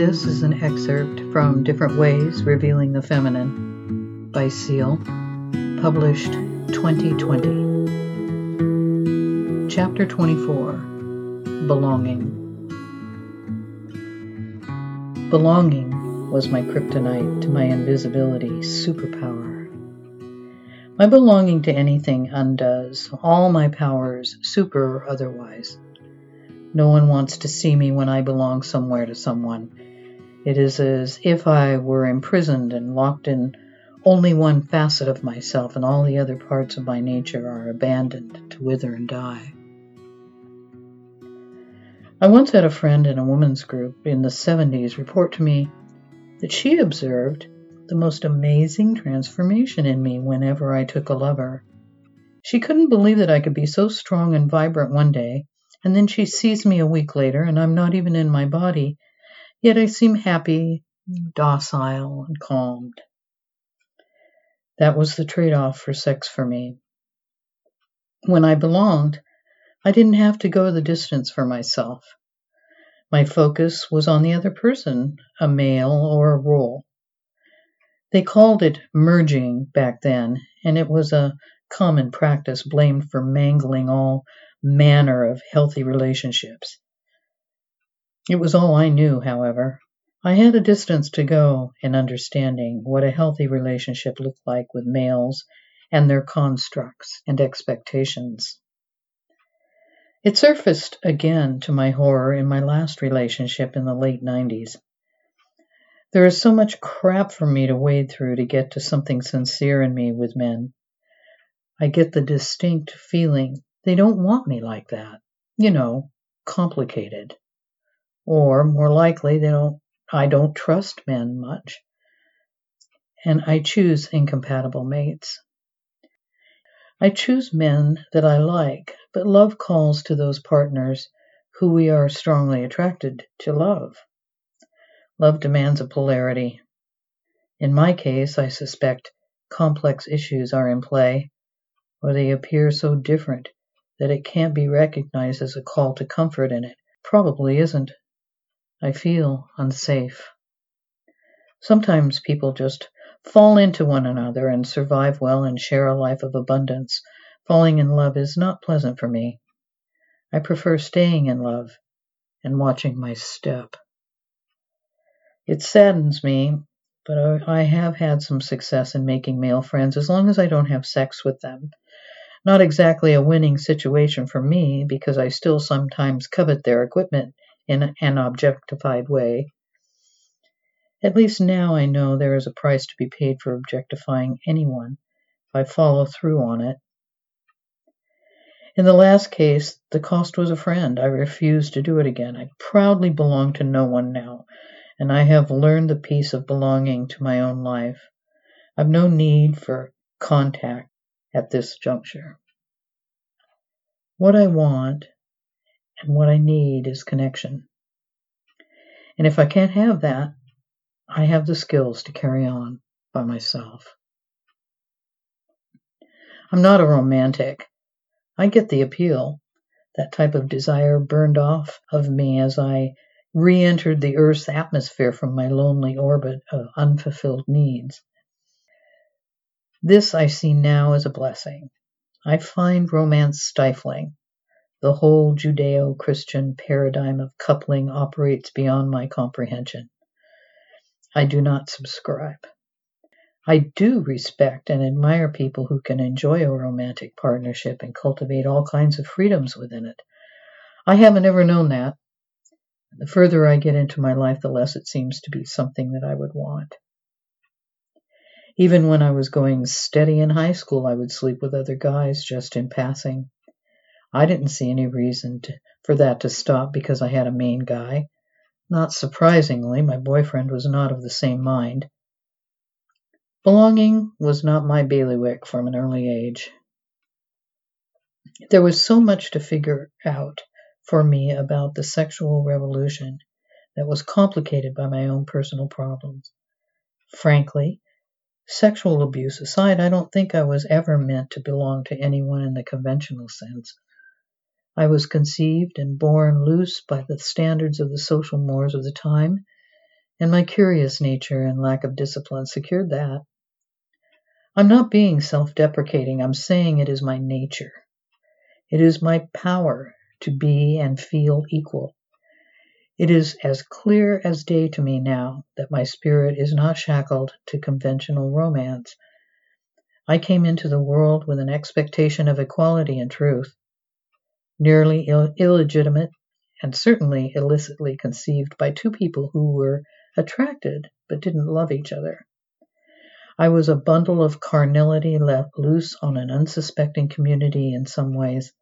This is an excerpt from Different Ways Revealing the Feminine by Seal, published 2020. Chapter 24 Belonging. Belonging was my kryptonite to my invisibility superpower. My belonging to anything undoes all my powers, super or otherwise. No one wants to see me when I belong somewhere to someone. It is as if I were imprisoned and locked in only one facet of myself, and all the other parts of my nature are abandoned to wither and die. I once had a friend in a women's group in the 70s report to me that she observed the most amazing transformation in me whenever I took a lover. She couldn't believe that I could be so strong and vibrant one day and then she sees me a week later, and I'm not even in my body, yet I seem happy, docile, and calmed. That was the trade off for sex for me. When I belonged, I didn't have to go the distance for myself. My focus was on the other person, a male or a role. They called it merging back then, and it was a common practice blamed for mangling all manner of healthy relationships. It was all I knew, however. I had a distance to go in understanding what a healthy relationship looked like with males and their constructs and expectations. It surfaced again to my horror in my last relationship in the late 90s. There is so much crap for me to wade through to get to something sincere in me with men. I get the distinct feeling they don't want me like that. You know, complicated. Or more likely they don't I don't trust men much. And I choose incompatible mates. I choose men that I like, but love calls to those partners who we are strongly attracted to love. Love demands a polarity. In my case, I suspect complex issues are in play, or they appear so different that it can't be recognized as a call to comfort, and it probably isn't. I feel unsafe. Sometimes people just fall into one another and survive well and share a life of abundance. Falling in love is not pleasant for me. I prefer staying in love and watching my step. It saddens me, but I have had some success in making male friends as long as I don't have sex with them. Not exactly a winning situation for me, because I still sometimes covet their equipment in an objectified way. At least now I know there is a price to be paid for objectifying anyone if I follow through on it. In the last case, the cost was a friend. I refused to do it again. I proudly belong to no one now, and I have learned the peace of belonging to my own life. I've no need for contact at this juncture. What I want and what I need is connection. And if I can't have that, I have the skills to carry on by myself. I'm not a romantic. I get the appeal. That type of desire burned off of me as I re entered the Earth's atmosphere from my lonely orbit of unfulfilled needs. This I see now as a blessing. I find romance stifling. The whole Judeo Christian paradigm of coupling operates beyond my comprehension. I do not subscribe. I do respect and admire people who can enjoy a romantic partnership and cultivate all kinds of freedoms within it. I haven't ever known that. The further I get into my life, the less it seems to be something that I would want. Even when I was going steady in high school, I would sleep with other guys just in passing. I didn't see any reason to, for that to stop because I had a main guy. Not surprisingly, my boyfriend was not of the same mind. Belonging was not my bailiwick from an early age. There was so much to figure out for me about the sexual revolution that was complicated by my own personal problems. Frankly, Sexual abuse aside, I don't think I was ever meant to belong to anyone in the conventional sense. I was conceived and born loose by the standards of the social mores of the time, and my curious nature and lack of discipline secured that. I'm not being self deprecating, I'm saying it is my nature. It is my power to be and feel equal. It is as clear as day to me now that my spirit is not shackled to conventional romance. I came into the world with an expectation of equality and truth, nearly Ill- illegitimate and certainly illicitly conceived by two people who were attracted but didn't love each other. I was a bundle of carnality left loose on an unsuspecting community in some ways.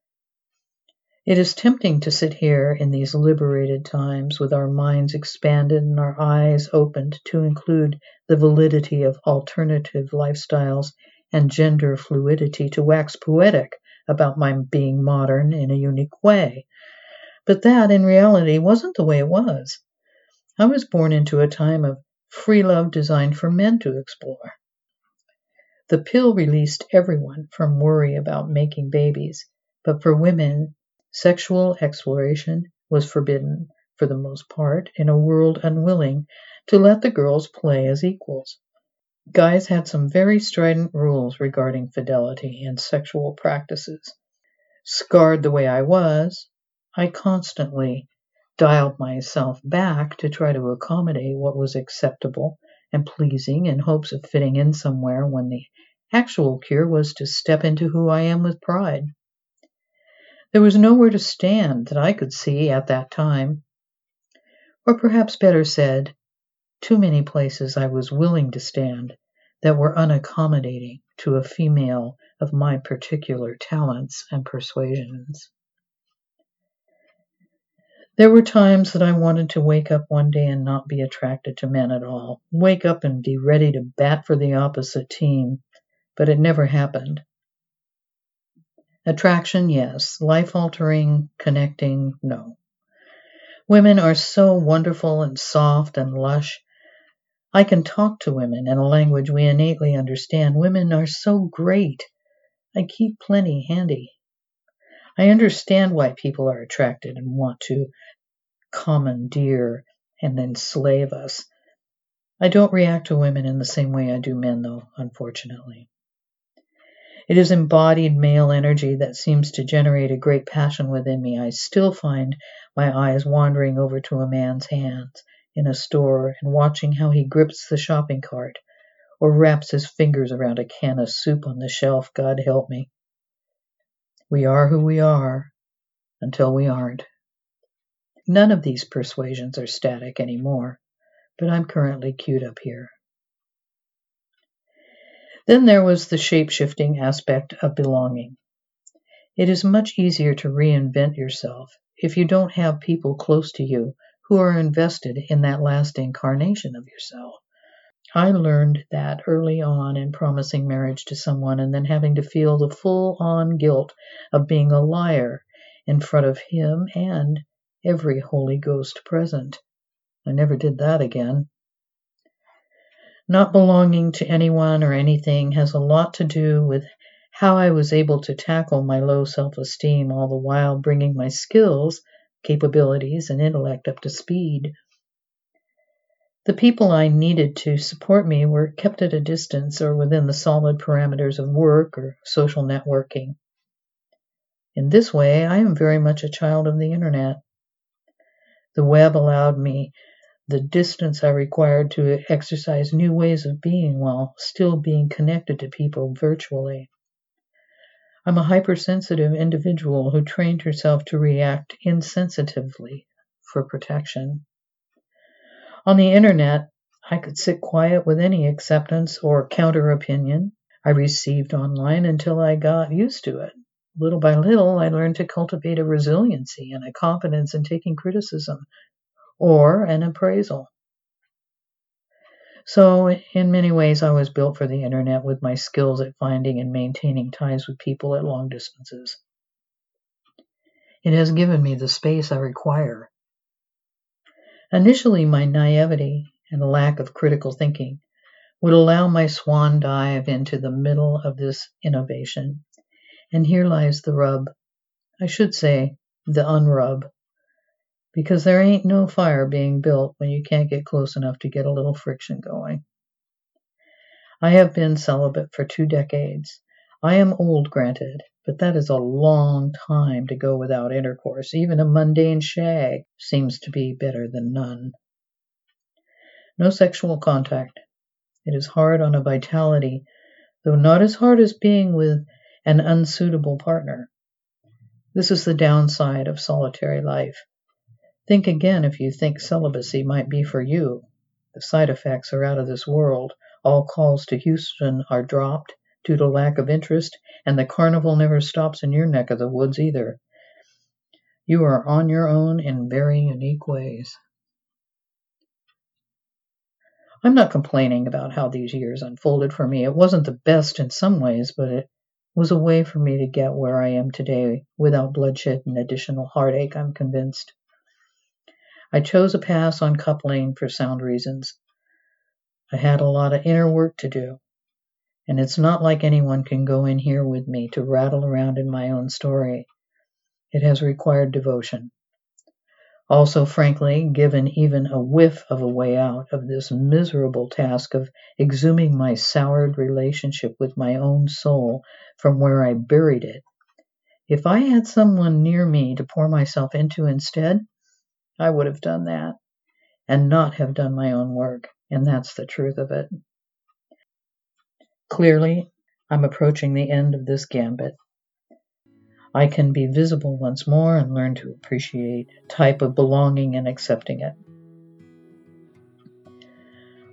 It is tempting to sit here in these liberated times with our minds expanded and our eyes opened to include the validity of alternative lifestyles and gender fluidity to wax poetic about my being modern in a unique way. But that, in reality, wasn't the way it was. I was born into a time of free love designed for men to explore. The pill released everyone from worry about making babies, but for women, sexual exploration was forbidden for the most part in a world unwilling to let the girls play as equals. Guys had some very strident rules regarding fidelity and sexual practices. Scarred the way I was, I constantly dialed myself back to try to accommodate what was acceptable and pleasing in hopes of fitting in somewhere when the actual cure was to step into who I am with pride. There was nowhere to stand that I could see at that time. Or perhaps better said, too many places I was willing to stand that were unaccommodating to a female of my particular talents and persuasions. There were times that I wanted to wake up one day and not be attracted to men at all. Wake up and be ready to bat for the opposite team, but it never happened. Attraction, yes. Life altering, connecting, no. Women are so wonderful and soft and lush. I can talk to women in a language we innately understand. Women are so great. I keep plenty handy. I understand why people are attracted and want to commandeer and enslave us. I don't react to women in the same way I do men, though, unfortunately. It is embodied male energy that seems to generate a great passion within me. I still find my eyes wandering over to a man's hands in a store and watching how he grips the shopping cart or wraps his fingers around a can of soup on the shelf. God help me. We are who we are until we aren't. None of these persuasions are static anymore, but I'm currently queued up here. Then there was the shape shifting aspect of belonging. It is much easier to reinvent yourself if you don't have people close to you who are invested in that last incarnation of yourself. I learned that early on in promising marriage to someone and then having to feel the full on guilt of being a liar in front of him and every Holy Ghost present. I never did that again. Not belonging to anyone or anything has a lot to do with how I was able to tackle my low self esteem all the while bringing my skills, capabilities, and intellect up to speed. The people I needed to support me were kept at a distance or within the solid parameters of work or social networking. In this way, I am very much a child of the internet. The web allowed me the distance I required to exercise new ways of being while still being connected to people virtually. I'm a hypersensitive individual who trained herself to react insensitively for protection. On the internet, I could sit quiet with any acceptance or counter opinion I received online until I got used to it. Little by little, I learned to cultivate a resiliency and a confidence in taking criticism or an appraisal. So, in many ways, I was built for the internet with my skills at finding and maintaining ties with people at long distances. It has given me the space I require Initially, my naivety and lack of critical thinking would allow my swan dive into the middle of this innovation. And here lies the rub. I should say, the unrub. Because there ain't no fire being built when you can't get close enough to get a little friction going. I have been celibate for two decades. I am old, granted, but that is a long time to go without intercourse. Even a mundane shag seems to be better than none. No sexual contact. It is hard on a vitality, though not as hard as being with an unsuitable partner. This is the downside of solitary life. Think again if you think celibacy might be for you. The side effects are out of this world. All calls to Houston are dropped due to lack of interest, and the carnival never stops in your neck of the woods either. You are on your own in very unique ways. I'm not complaining about how these years unfolded for me. It wasn't the best in some ways, but it was a way for me to get where I am today without bloodshed and additional heartache, I'm convinced. I chose a pass on coupling for sound reasons. I had a lot of inner work to do, and it's not like anyone can go in here with me to rattle around in my own story. It has required devotion. Also, frankly, given even a whiff of a way out of this miserable task of exhuming my soured relationship with my own soul from where I buried it, if I had someone near me to pour myself into instead, I would have done that and not have done my own work, and that's the truth of it. Clearly, I'm approaching the end of this gambit. I can be visible once more and learn to appreciate type of belonging and accepting it.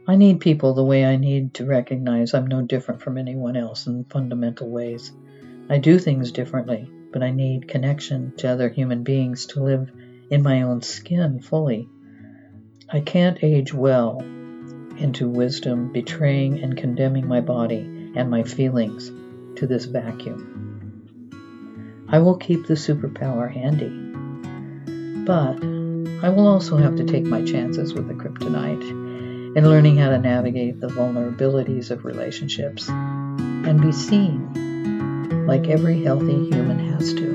I need people the way I need to recognize I'm no different from anyone else in fundamental ways. I do things differently, but I need connection to other human beings to live in my own skin fully. I can't age well into wisdom, betraying and condemning my body and my feelings to this vacuum. I will keep the superpower handy, but I will also have to take my chances with the kryptonite in learning how to navigate the vulnerabilities of relationships and be seen like every healthy human has to.